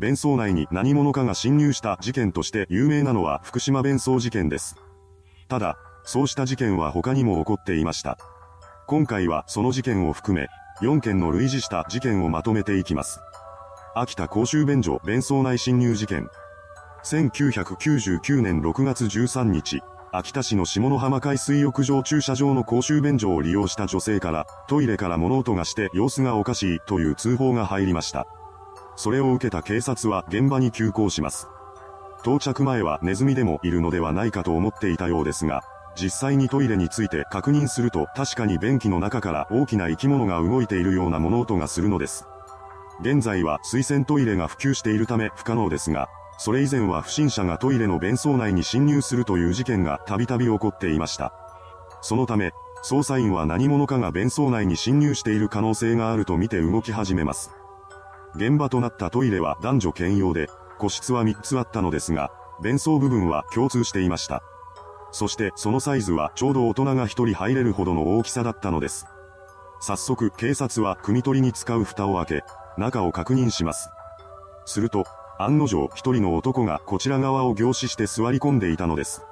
弁装内に何者かが侵入した事件として有名なのは福島弁装事件です。ただ、そうした事件は他にも起こっていました。今回はその事件を含め、4件の類似した事件をまとめていきます。秋田公衆便所弁装内侵入事件。1999年6月13日、秋田市の下浜海水浴場駐車場の公衆便所を利用した女性から、トイレから物音がして様子がおかしいという通報が入りました。それを受けた警察は現場に急行します。到着前はネズミでもいるのではないかと思っていたようですが、実際にトイレについて確認すると確かに便器の中から大きな生き物が動いているような物音がするのです。現在は水洗トイレが普及しているため不可能ですが、それ以前は不審者がトイレの便槽内に侵入するという事件がたびたび起こっていました。そのため、捜査員は何者かが便槽内に侵入している可能性があると見て動き始めます。現場となったトイレは男女兼用で、個室は3つあったのですが、便槽部分は共通していました。そしてそのサイズはちょうど大人が1人入れるほどの大きさだったのです。早速警察は汲み取りに使う蓋を開け、中を確認します。すると、案の定一人の男がこちら側を凝視して座り込んでいたのです。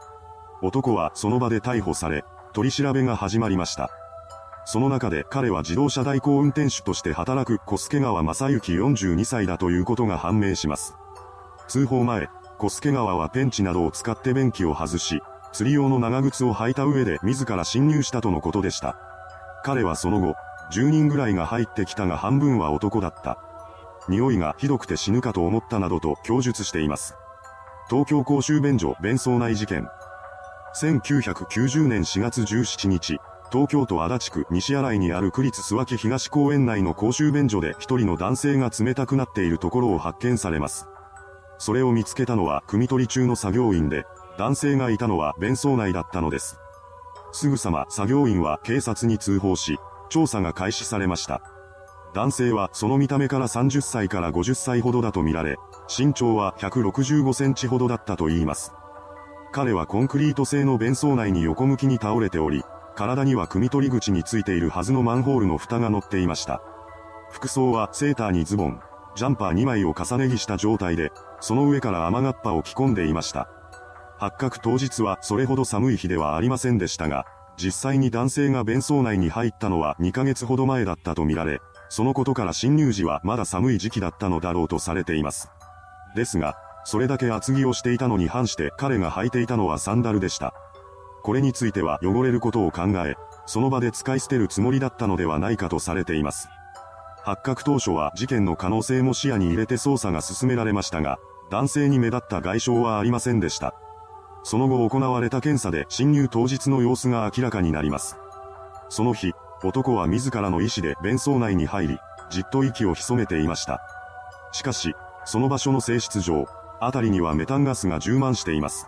男はその場で逮捕され、取り調べが始まりました。その中で彼は自動車代行運転手として働く小助川正幸42歳だということが判明します。通報前、小助川はペンチなどを使って便器を外し、釣り用の長靴を履いた上で自ら侵入したとのことでした。彼はその後、10人ぐらいが入ってきたが半分は男だった。匂いがひどくて死ぬかと思ったなどと供述しています。東京公衆便所弁装内事件。1990年4月17日、東京都足立区西新井にある区立諏訪東公園内の公衆便所で一人の男性が冷たくなっているところを発見されます。それを見つけたのは汲み取り中の作業員で、男性がいたのは弁装内だったのです。すぐさま作業員は警察に通報し、調査が開始されました。男性はその見た目から30歳から50歳ほどだとみられ、身長は165センチほどだったと言います。彼はコンクリート製の弁装内に横向きに倒れており、体には汲み取り口についているはずのマンホールの蓋が乗っていました。服装はセーターにズボン、ジャンパー2枚を重ね着した状態で、その上から雨がっぱを着込んでいました。発覚当日はそれほど寒い日ではありませんでしたが、実際に男性が弁装内に入ったのは2ヶ月ほど前だったとみられ、そのことから侵入時はまだ寒い時期だったのだろうとされています。ですが、それだけ厚着をしていたのに反して彼が履いていたのはサンダルでした。これについては汚れることを考え、その場で使い捨てるつもりだったのではないかとされています。発覚当初は事件の可能性も視野に入れて捜査が進められましたが、男性に目立った外傷はありませんでした。その後行われた検査で侵入当日の様子が明らかになります。その日、男は自らの意思で弁装内に入り、じっと息を潜めていました。しかし、その場所の性質上、辺りにはメタンガスが充満しています。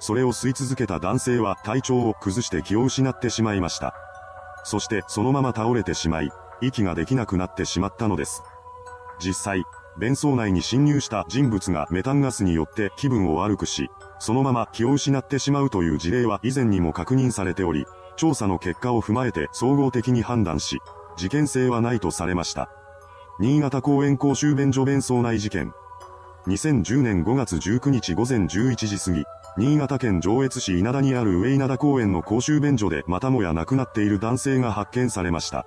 それを吸い続けた男性は体調を崩して気を失ってしまいました。そしてそのまま倒れてしまい、息ができなくなってしまったのです。実際、弁装内に侵入した人物がメタンガスによって気分を悪くし、そのまま気を失ってしまうという事例は以前にも確認されており、調査の結果を踏まえて総合的に判断し、事件性はないとされました。新潟公園公衆便所弁装内事件。2010年5月19日午前11時過ぎ、新潟県上越市稲田にある上稲田公園の公衆便所でまたもや亡くなっている男性が発見されました。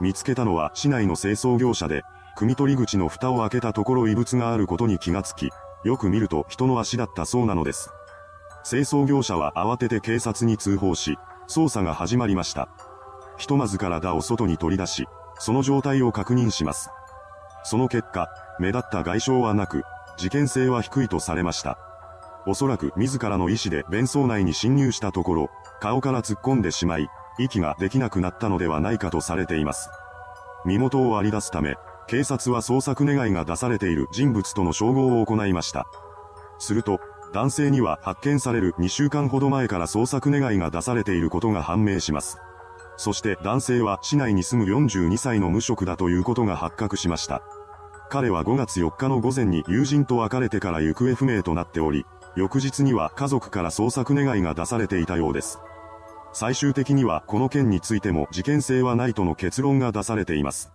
見つけたのは市内の清掃業者で、汲み取り口の蓋を開けたところ異物があることに気がつき、よく見ると人の足だったそうなのです。清掃業者は慌てて警察に通報し、捜査が始まりました。ひとまず体を外に取り出し、その状態を確認します。その結果、目立った外傷はなく、事件性は低いとされました。おそらく自らの意思で弁装内に侵入したところ、顔から突っ込んでしまい、息ができなくなったのではないかとされています。身元を割り出すため、警察は捜索願いが出されている人物との照合を行いました。すると、男性には発見される2週間ほど前から捜索願いが出されていることが判明します。そして男性は市内に住む42歳の無職だということが発覚しました。彼は5月4日の午前に友人と別れてから行方不明となっており、翌日には家族から捜索願いが出されていたようです。最終的にはこの件についても事件性はないとの結論が出されています。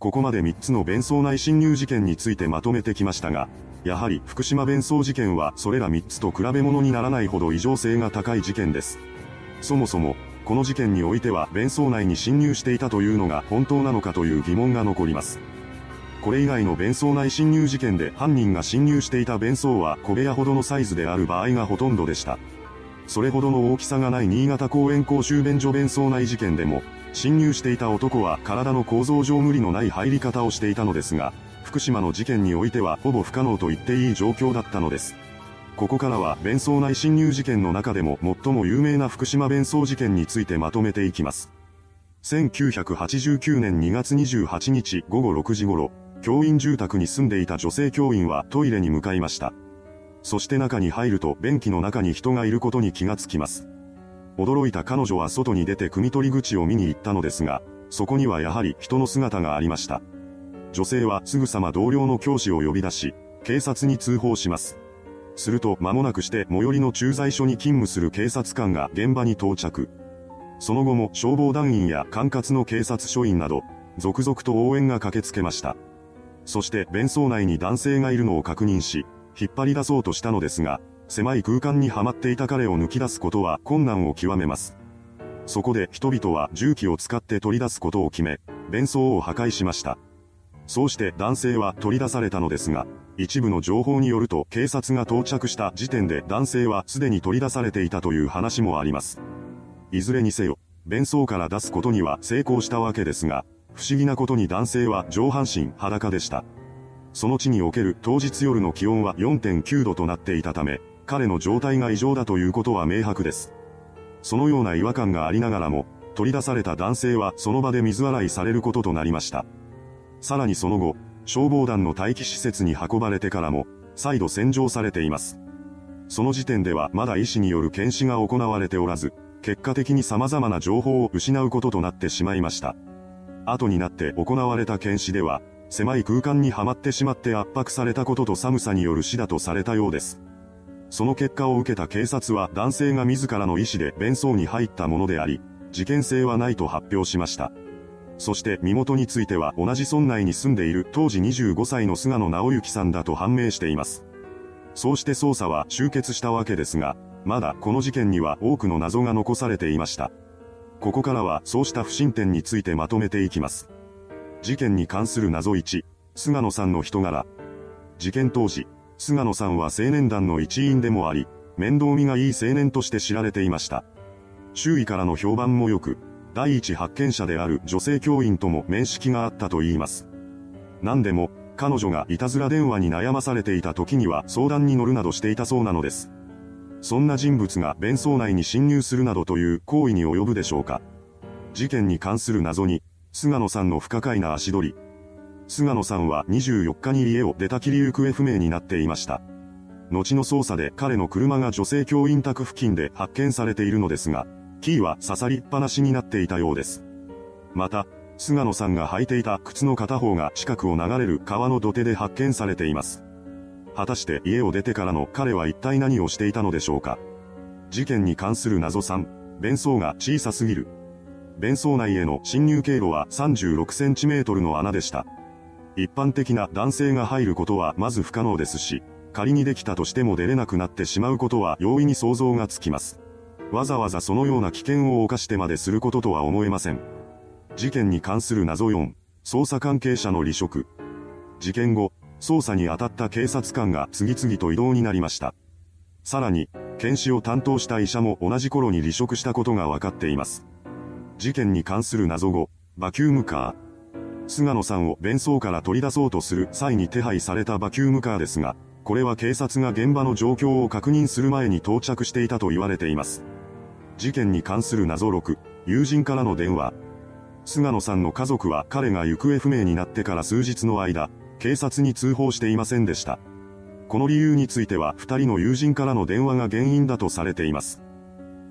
ここまで3つの弁装内侵入事件についてまとめてきましたが、やはり福島弁装事件はそれら3つと比べ物にならないほど異常性が高い事件です。そもそも、この事件においては弁装内に侵入していたというのが本当なのかという疑問が残ります。これ以外の弁装内侵入事件で犯人が侵入していた弁装は小部屋ほどのサイズである場合がほとんどでした。それほどの大きさがない新潟公園公衆便所弁装内事件でも、侵入していた男は体の構造上無理のない入り方をしていたのですが、福島の事件においてはほぼ不可能と言っていい状況だったのです。ここからは弁装内侵入事件の中でも最も有名な福島弁装事件についてまとめていきます。1989年2月28日午後6時頃、教員住宅に住んでいた女性教員はトイレに向かいました。そして中に入ると便器の中に人がいることに気がつきます。驚いた彼女は外に出て汲み取り口を見に行ったのですが、そこにはやはり人の姿がありました。女性はすぐさま同僚の教師を呼び出し、警察に通報します。すると間もなくして最寄りの駐在所に勤務する警察官が現場に到着。その後も消防団員や管轄の警察署員など、続々と応援が駆けつけました。そして弁装内に男性がいるのを確認し、引っ張り出そうとしたのですが、狭い空間にはまっていた彼を抜き出すことは困難を極めます。そこで人々は重機を使って取り出すことを決め、弁装を破壊しました。そうして男性は取り出されたのですが、一部の情報によると警察が到着した時点で男性はすでに取り出されていたという話もあります。いずれにせよ、弁装から出すことには成功したわけですが、不思議なことに男性は上半身裸でした。その地における当日夜の気温は4.9度となっていたため、彼の状態が異常だということは明白です。そのような違和感がありながらも、取り出された男性はその場で水洗いされることとなりました。さらにその後、消防団の待機施設に運ばれてからも、再度洗浄されています。その時点ではまだ医師による検視が行われておらず、結果的に様々な情報を失うこととなってしまいました。後になって行われた検視では、狭い空間にはまってしまって圧迫されたことと寒さによる死だとされたようです。その結果を受けた警察は男性が自らの意思で弁装に入ったものであり、事件性はないと発表しました。そして身元については同じ村内に住んでいる当時25歳の菅野直之さんだと判明しています。そうして捜査は終結したわけですが、まだこの事件には多くの謎が残されていました。ここからはそうした不審点についてまとめていきます。事件に関する謎1、菅野さんの人柄。事件当時、菅野さんは青年団の一員でもあり、面倒見がいい青年として知られていました。周囲からの評判も良く、第一発見者である女性教員とも面識があったと言います。何でも、彼女がいたずら電話に悩まされていた時には相談に乗るなどしていたそうなのです。そんな人物が弁装内に侵入するなどという行為に及ぶでしょうか。事件に関する謎に、菅野さんの不可解な足取り。菅野さんは24日に家を出たきり行方不明になっていました。後の捜査で彼の車が女性教員宅付近で発見されているのですが、キーは刺さりっぱなしになっていたようです。また、菅野さんが履いていた靴の片方が近くを流れる川の土手で発見されています。果たして家を出てからの彼は一体何をしていたのでしょうか。事件に関する謎3、弁装が小さすぎる。弁装内への侵入経路は36センチメートルの穴でした。一般的な男性が入ることはまず不可能ですし、仮にできたとしても出れなくなってしまうことは容易に想像がつきます。わざわざそのような危険を冒してまですることとは思えません。事件に関する謎4、捜査関係者の離職。事件後、捜査に当たった警察官が次々と異動になりました。さらに、検視を担当した医者も同じ頃に離職したことが分かっています。事件に関する謎後、バキュームカー。菅野さんを弁装から取り出そうとする際に手配されたバキュームカーですが、これは警察が現場の状況を確認する前に到着していたと言われています。事件に関する謎6、友人からの電話。菅野さんの家族は彼が行方不明になってから数日の間、警察に通報していませんでした。この理由については二人の友人からの電話が原因だとされています。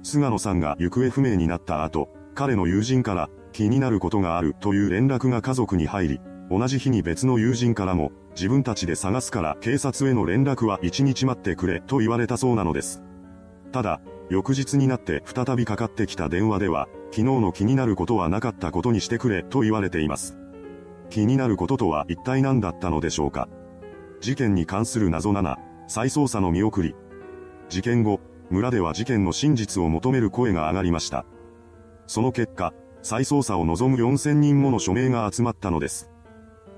菅野さんが行方不明になった後、彼の友人から気になることがあるという連絡が家族に入り、同じ日に別の友人からも自分たちで探すから警察への連絡は一日待ってくれと言われたそうなのです。ただ、翌日になって再びかかってきた電話では、昨日の気になることはなかったことにしてくれと言われています。気になることとは一体何だったのでしょうか。事件に関する謎7、再捜査の見送り。事件後、村では事件の真実を求める声が上がりました。その結果、再捜査を望む4000人もの署名が集まったのです。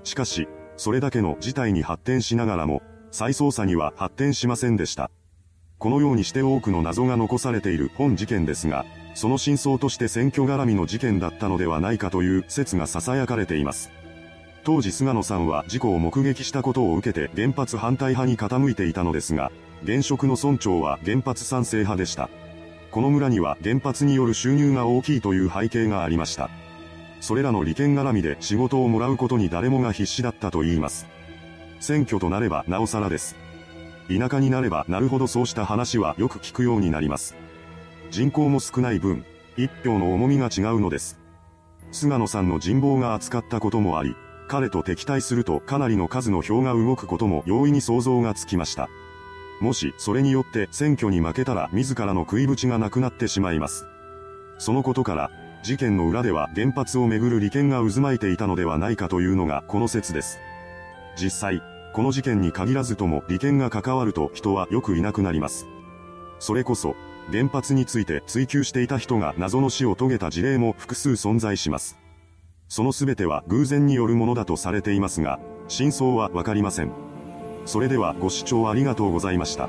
しかし、それだけの事態に発展しながらも、再捜査には発展しませんでした。このようにして多くの謎が残されている本事件ですが、その真相として選挙絡みの事件だったのではないかという説が囁かれています。当時菅野さんは事故を目撃したことを受けて原発反対派に傾いていたのですが、現職の村長は原発賛成派でした。この村には原発による収入が大きいという背景がありました。それらの利権絡みで仕事をもらうことに誰もが必死だったと言います。選挙となればなおさらです。田舎になればなるほどそうした話はよく聞くようになります。人口も少ない分、一票の重みが違うのです。菅野さんの人望が厚かったこともあり、彼と敵対するとかなりの数の票が動くことも容易に想像がつきました。もしそれによって選挙に負けたら自らの食い縁がなくなってしまいます。そのことから、事件の裏では原発をめぐる利権が渦巻いていたのではないかというのがこの説です。実際、この事件に限らずとも利権が関わると人はよくいなくなります。それこそ、原発について追求していた人が謎の死を遂げた事例も複数存在します。その全ては偶然によるものだとされていますが、真相はわかりません。それではご視聴ありがとうございました。